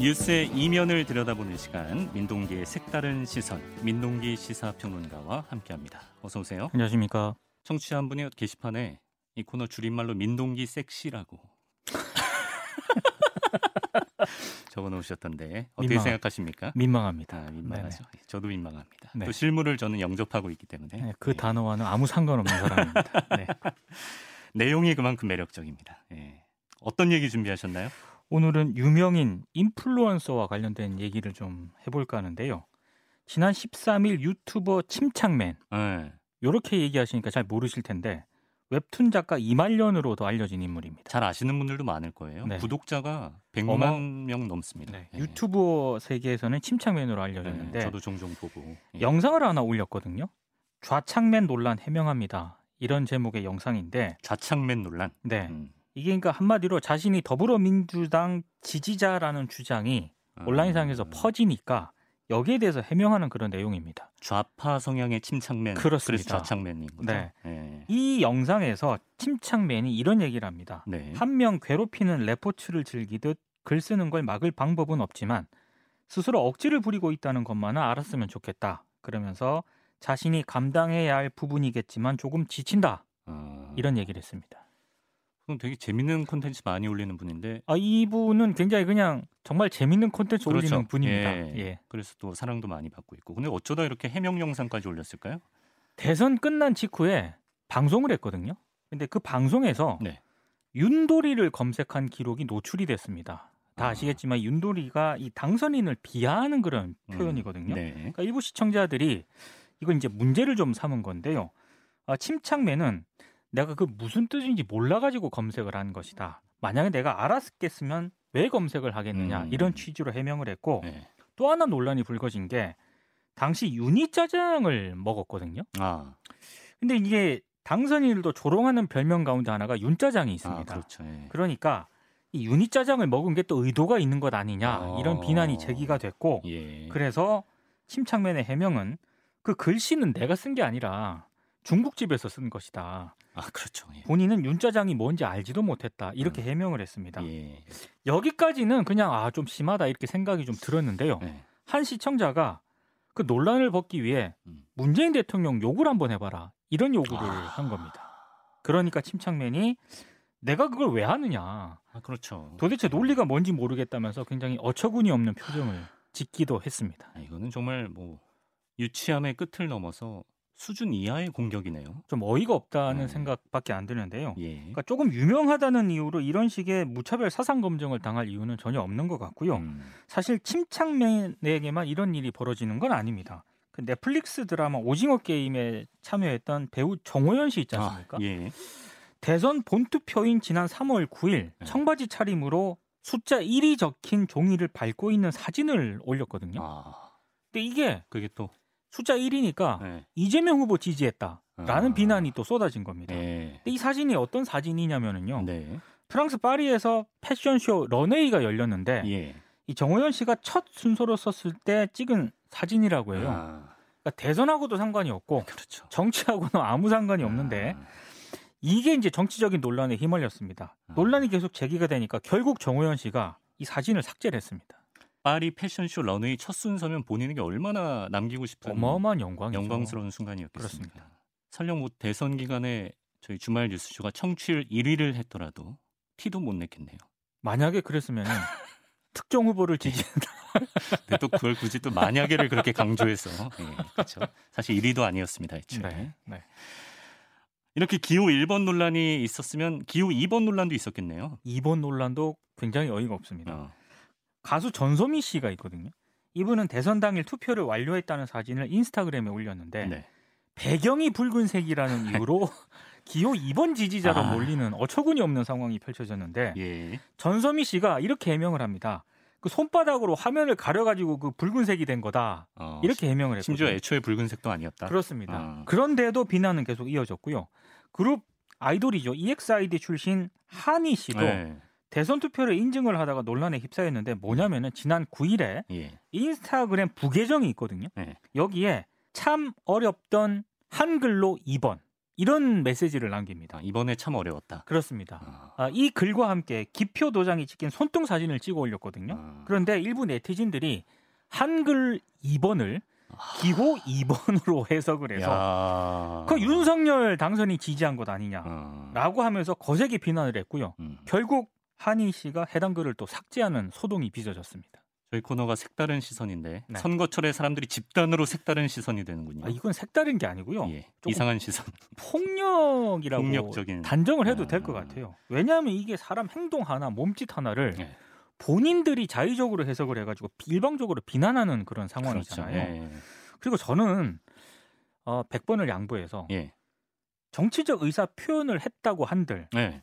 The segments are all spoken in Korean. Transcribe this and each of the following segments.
뉴스의 이면을 들여다보는 시간 민동기의 색다른 시선 민동기 시사평론가와 함께합니다. 어서 오세요. 안녕하십니까. 청취자 한 분이 게시판에 이 코너 줄임말로 민동기 섹시라고 적어놓으셨던데 어떻게 민망, 생각하십니까? 민망합니다. 아, 민망하죠. 네네. 저도 민망합니다. 네. 또 실물을 저는 영접하고 있기 때문에 네, 그 예. 단어와는 아무 상관없는 사람입니다. 네. 내용이 그만큼 매력적입니다. 예. 어떤 얘기 준비하셨나요? 오늘은 유명인 인플루언서와 관련된 얘기를 좀 해볼까 하는데요. 지난 13일 유튜버 침착맨 예. 이렇게 얘기하시니까 잘 모르실 텐데 웹툰 작가 이말년으로도 알려진 인물입니다. 잘 아시는 분들도 많을 거예요. 네. 구독자가 100만 어머. 명 넘습니다. 네, 예. 유튜버 세계에서는 침착맨으로 네, 알려졌는데 저도 종종 보고 예. 영상을 하나 올렸거든요. 좌창맨 논란 해명합니다. 이런 제목의 영상인데 좌창맨 논란. 네. 음. 이게 그러니까 한마디로 자신이 더불어민주당 지지자라는 주장이 온라인상에서 음. 퍼지니까 여기에 대해서 해명하는 그런 내용입니다. 좌파 성향의 침착맨. 그렇습니다. 그래서 좌창맨인 거죠. 네. 예. 이 영상에서 침착맨이 이런 얘기를 합니다. 네. 한명 괴롭히는 레포츠를 즐기듯 글 쓰는 걸 막을 방법은 없지만 스스로 억지를 부리고 있다는 것만은 알았으면 좋겠다. 그러면서 자신이 감당해야 할 부분이겠지만 조금 지친다. 어, 이런 얘기를 했습니다. 그럼 되게 재밌는 콘텐츠 많이 올리는 분인데 아, 이분은 굉장히 그냥 정말 재밌는 콘텐츠 그렇죠. 올리는 분입니다. 예. 예. 그래서 또 사랑도 많이 받고 있고. 근데 어쩌다 이렇게 해명 영상까지 올렸을까요? 대선 끝난 직후에 방송을 했거든요. 근데 그 방송에서 네. 윤도리를 검색한 기록이 노출이 됐습니다. 다 아. 아시겠지만 윤도리가 이 당선인을 비하하는 그런 표현이거든요. 네. 그러니까 일부 시청자들이 이걸 이제 문제를 좀 삼은 건데요. 아, 침착맨은 내가 그 무슨 뜻인지 몰라가지고 검색을 한 것이다. 만약에 내가 알았겠으면 왜 검색을 하겠느냐 음. 이런 취지로 해명을 했고 네. 또 하나 논란이 불거진 게 당시 유니짜장을 먹었거든요. 아, 근데 이게 당선인들도 조롱하는 별명 가운데 하나가 윤짜장이 아 있습니다. 그렇죠. 예. 그러니까 이 유니짜장을 먹은 게 또 의도가 있는 것 아니냐 어. 이런 비난이 제기가 됐고 예. 그래서 침착맨의 해명은 그 글씨는 내가 쓴 게 아니라 중국집에서 쓴 것이다. 아 그렇죠. 예. 본인은 윤짜장이 뭔지 알지도 못했다. 이렇게 해명을 했습니다. 예. 여기까지는 그냥 아 좀 심하다 이렇게 생각이 좀 들었는데요. 예. 한 시청자가 그 논란을 벗기 위해 음. 문재인 대통령 욕을 한번 해봐라 이런 요구를 아. 한 겁니다. 그러니까 침착맨이 내가 그걸 왜 하느냐 아 그렇죠. 도대체 논리가 뭔지 모르겠다면서 굉장히 어처구니 없는 표정을 짓기도 했습니다. 아, 이거는 정말 뭐 유치함의 끝을 넘어서 수준 이하의 공격이네요. 좀 어이가 없다는 음. 생각밖에 안 드는데요. 예. 그러니까 조금 유명하다는 이유로 이런 식의 무차별 사상 검증을 당할 이유는 전혀 없는 것 같고요. 음. 사실 침착맨에게만 이런 일이 벌어지는 건 아닙니다. 그 넷플릭스 드라마 오징어 게임에 참여했던 배우 정호연 씨 있지 않습니까? 아, 예. 대선 본투표인 지난 3월 9일 네. 청바지 차림으로 숫자 1이 적힌 종이를 밟고 있는 사진을 올렸거든요. 아 근데 이게 그게 또 숫자 1이니까 예. 이재명 후보 지지했다라는 아. 비난이 또 쏟아진 겁니다. 예. 근데 이 사진이 어떤 사진이냐면은요. 네. 프랑스 파리에서 패션쇼 런웨이가 열렸는데 예. 이 정호연 씨가 첫 순서로 섰을 때 찍은 사진이라고 해요. 아, 그러니까 대선하고도 상관이 없고 그렇죠. 정치하고는 아무 상관이 없는데 아, 이게 이제 정치적인 논란에 휘말렸습니다. 아. 논란이 계속 제기가 되니까 결국 정호연 씨가 이 사진을 삭제를 했습니다. 파리 패션쇼 런웨이 첫 순서면 본인에게 얼마나 남기고 싶은 어마어마한 영광이죠. 영광스러운 순간이었겠습니까. 그렇습니다. 설령 뭐 대선 기간에 저희 주말 뉴스쇼가 청취율 1위를 했더라도 티도 못 냈겠네요. 만약에 그랬으면 특정 후보를 지지한다. 근데 또 그걸 굳이 또 만약에를 그렇게 강조해서 예, 그렇죠. 사실 1위도 아니었습니다. 애초에. 네, 네. 이렇게 기호 1번 논란이 있었으면 기호 2번 논란도 있었겠네요. 이번 논란도 굉장히 어이가 없습니다. 어. 가수 전소미 씨가 있거든요. 이분은 대선 당일 투표를 완료했다는 사진을 인스타그램에 올렸는데 네. 배경이 붉은색이라는 이유로 기호 2번 지지자로 아. 몰리는 어처구니 없는 상황이 펼쳐졌는데 예. 전소미 씨가 이렇게 해명을 합니다. 그 손바닥으로 화면을 가려가지고 그 붉은색이 된 거다. 어, 이렇게 해명을 했거든요. 심지어 애초에 붉은색도 아니었다. 그렇습니다. 아. 그런데도 비난은 계속 이어졌고요. 그룹 아이돌이죠. EXID 출신 한희 씨도 네. 대선 투표를 인증을 하다가 논란에 휩싸였는데 뭐냐면은 지난 9일에 예. 인스타그램 부계정이 있거든요. 네. 여기에 참 어렵던 한글로 2번 이런 메시지를 남깁니다. 아, 이번에 참 어려웠다. 그렇습니다. 아, 아, 이 글과 함께 기표 도장이 찍힌 손등 사진을 찍어 올렸거든요. 아. 그런데 일부 네티즌들이 한글 2번을 기호 2번으로 해석을 해서 야. 그 윤석열 당선이 지지한 것 아니냐라고 어. 하면서 거세게 비난을 했고요. 음. 결국 한희 씨가 해당 글을 또 삭제하는 소동이 빚어졌습니다. 저희 코너가 색다른 시선인데 네. 선거철에 사람들이 집단으로 색다른 시선이 되는군요. 아, 이건 색다른 게 아니고요. 예. 이상한 시선. 폭력이라고 폭력적인. 단정을 해도 될것 아. 같아요. 왜냐하면 이게 사람 행동 하나, 몸짓 하나를 예. 본인들이 자의적으로 해석을 해가지고 일방적으로 비난하는 그런 그렇죠. 상황이잖아요. 예. 그리고 저는 어, 100번을 양보해서 예. 정치적 의사 표현을 했다고 한들 예.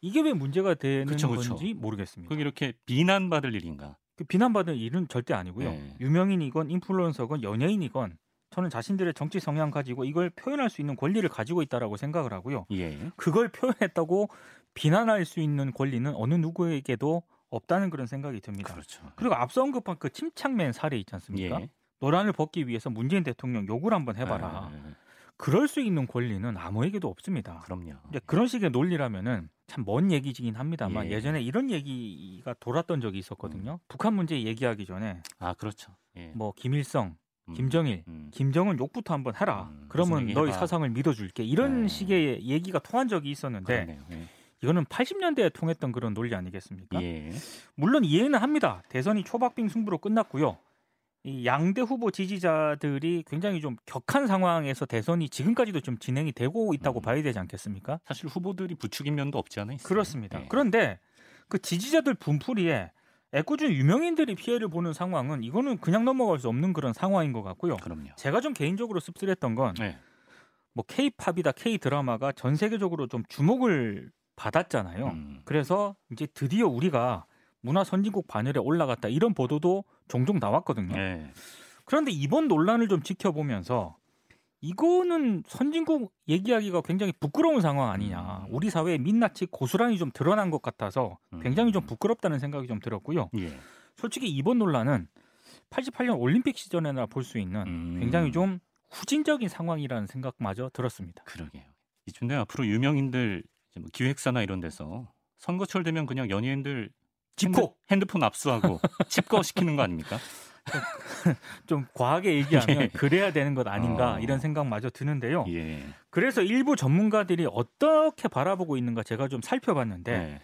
이게 왜 문제가 되는 그쵸, 그쵸. 건지 모르겠습니다. 그게 이렇게 비난받을 일인가? 그 비난받을 일은 절대 아니고요. 네. 유명인이건 인플루언서건 연예인이건 저는 자신들의 정치 성향 가지고 이걸 표현할 수 있는 권리를 가지고 있다라고 생각을 하고요. 예. 그걸 표현했다고 비난할 수 있는 권리는 어느 누구에게도 없다는 그런 생각이 듭니다. 그렇죠. 그리고 앞서 언급한 그 침착맨 사례 있지 않습니까? 예. 노란을 벗기 위해서 문재인 대통령 욕을 한번 해봐라. 예, 예, 예. 그럴 수 있는 권리는 아무에게도 없습니다. 그럼요. 그런 식의 논리라면은 참 먼 얘기이긴 합니다만 예. 예. 전에 이런 얘기가 돌았던 적이 있었거든요. 북한 문제 얘기하기 전에 아 그렇죠. 예. 뭐 김일성, 음, 김정일, 음. 김정은 욕부터 한번 해라. 음, 그러면 너희. 사상을 믿어줄게. 이런 네. 식의 얘기가 통한 적이 있었는데. 예. 이거는 80년대에 통했던 그런 논리 아니겠습니까? 예. 물론 이해는 합니다. 대선이 초박빙 승부로 끝났고요. 이 양대 후보 지지자들이 굉장히 좀 격한 상황에서 대선이 지금까지도 좀 진행이 되고 있다고 음. 봐야 되지 않겠습니까? 사실 후보들이 부추긴 면도 없지 않아 있어요. 그렇습니다. 예. 그런데 그 지지자들 분풀이에 애꿎은 유명인들이 피해를 보는 상황은 이거는 그냥 넘어갈 수 없는 그런 상황인 것 같고요. 그럼요. 제가 좀 개인적으로 씁쓸했던 건 예. 뭐 K-팝이다 K 드라마가 전 세계적으로 좀 주목을 받았잖아요. 음. 그래서 이제 드디어 우리가 문화 선진국 반열에 올라갔다 이런 보도도 종종 나왔거든요. 예. 그런데 이번 논란을 좀 지켜보면서 이거는 선진국 얘기하기가 굉장히 부끄러운 상황 아니냐. 음. 우리 사회의 민낯이 고스란히 좀 드러난 것 같아서 굉장히 좀 음. 부끄럽다는 생각이 좀 들었고요. 예. 솔직히 이번 논란은 88년 올림픽 시절에나 볼 수 있는 음. 굉장히 좀 후진적인 상황이라는 생각마저 들었습니다. 그러게요. 이쯤 되면 앞으로 유명인들 뭐 기획사나 이런 데서 선거철 되면 그냥 연예인들 집콕, 핸드폰 압수하고 칩거 시키는 거 아닙니까? 좀 과하게 얘기하면 예. 그래야 되는 것 아닌가 어. 이런 생각마저 드는데요. 예. 그래서 일부 전문가들이 어떻게 바라보고 있는가 제가 좀 살펴봤는데 네.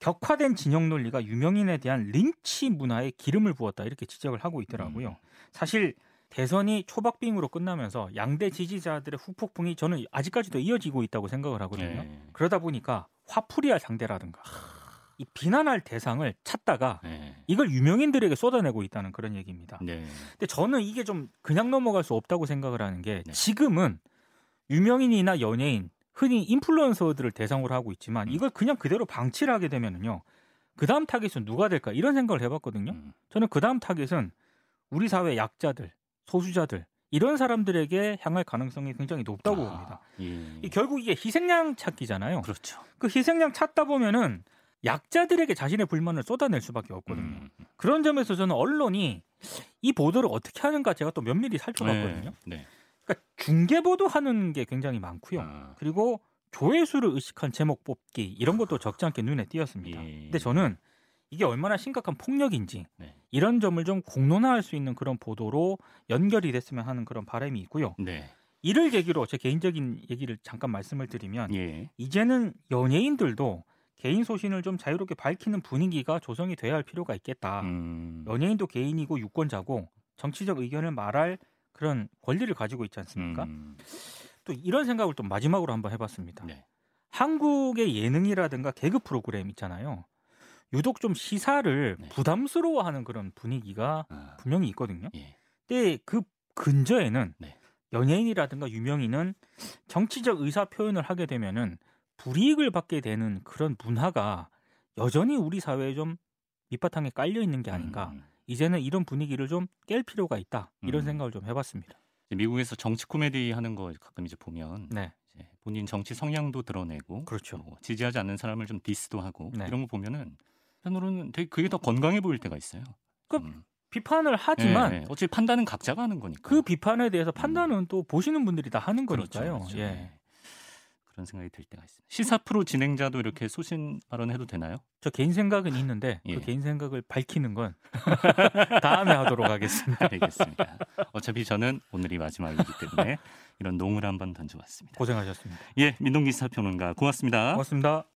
격화된 진영 논리가 유명인에 대한 린치 문화에 기름을 부었다 이렇게 지적을 하고 있더라고요. 음. 사실 대선이 초박빙으로 끝나면서 양대 지지자들의 후폭풍이 저는 아직까지도 이어지고 있다고 생각을 하거든요. 예. 그러다 보니까 화풀이할 상대라든가 이 비난할 대상을 찾다가 예. 이걸 유명인들에게 쏟아내고 있다는 그런 얘기입니다. 네. 근데 저는 이게 좀 그냥 넘어갈 수 없다고 생각을 하는 게 네. 지금은 유명인이나 연예인, 흔히 인플루언서들을 대상으로 하고 있지만 음. 이걸 그냥 그대로 방치를 하게 되면은요. 그 다음 타겟은 누가 될까 이런 생각을 해봤거든요. 음. 저는 그 다음 타겟은 우리 사회 약자들, 소수자들 이런 사람들에게 향할 가능성이 굉장히 높다고 아, 봅니다. 예. 이 결국 이게 희생양 찾기잖아요. 그렇죠. 그 희생양 찾다 보면은 약자들에게 자신의 불만을 쏟아낼 수밖에 없거든요. 음. 그런 점에서 저는 언론이 이 보도를 어떻게 하는가 제가 또 면밀히 살펴봤거든요. 네. 네. 그러니까 중계 보도하는 게 굉장히 많고요. 아, 그리고 조회수를 의식한 제목 뽑기 이런 것도 적지 않게 눈에 띄었습니다. 예. 근데 저는 이게 얼마나 심각한 폭력인지 네. 이런 점을 좀 공론화할 수 있는 그런 보도로 연결이 됐으면 하는 그런 바람이 있고요. 네. 이를 계기로 제 개인적인 얘기를 잠깐 말씀을 드리면 예. 이제는 연예인들도 개인 소신을 좀 자유롭게 밝히는 분위기가 조성이 돼야 할 필요가 있겠다. 음. 연예인도 개인이고 유권자고 정치적 의견을 말할 그런 권리를 가지고 있지 않습니까? 음. 또 이런 생각을 또 마지막으로 한번 해봤습니다. 네. 한국의 예능이라든가 개그 프로그램 있잖아요. 유독 좀 시사를 네. 부담스러워하는 그런 분위기가 아, 분명히 있거든요. 예. 근데 그 근저에는 네. 연예인이라든가 유명인은 정치적 의사 표현을 하게 되면은 불이익을 받게 되는 그런 문화가 여전히 우리 사회에 좀 밑바탕에 깔려 있는 게 아닌가. 음. 이제는 이런 분위기를 좀 깰 필요가 있다. 이런 음. 생각을 좀 해봤습니다. 미국에서 정치 코미디 하는 거 가끔 이제 보면 네, 이제 본인 정치 성향도 드러내고 그렇죠. 뭐 지지하지 않는 사람을 좀 디스도 하고 네. 이런 거 보면은 한편으로는 되게 그게 더 건강해 보일 때가 있어요. 그 음. 비판을 하지만 예, 예. 어차피 판단은 각자가 하는 거니까. 그 비판에 대해서 판단은 또 보시는 분들이 다 하는 그렇죠, 거니까요. 그렇죠. 예. 예. 그런 생각이 들 때가 있습니다. 시사 프로 진행자도 이렇게 소신 발언해도 되나요? 저 개인 생각은 있는데 예. 그 개인 생각을 밝히는 건 다음에 하도록 하겠습니다. 알겠습니다. 어차피 저는 오늘이 마지막이기 때문에 이런 농을 한번 던져봤습니다. 고생하셨습니다. 예, 민동기 시사평론가 고맙습니다. 고맙습니다.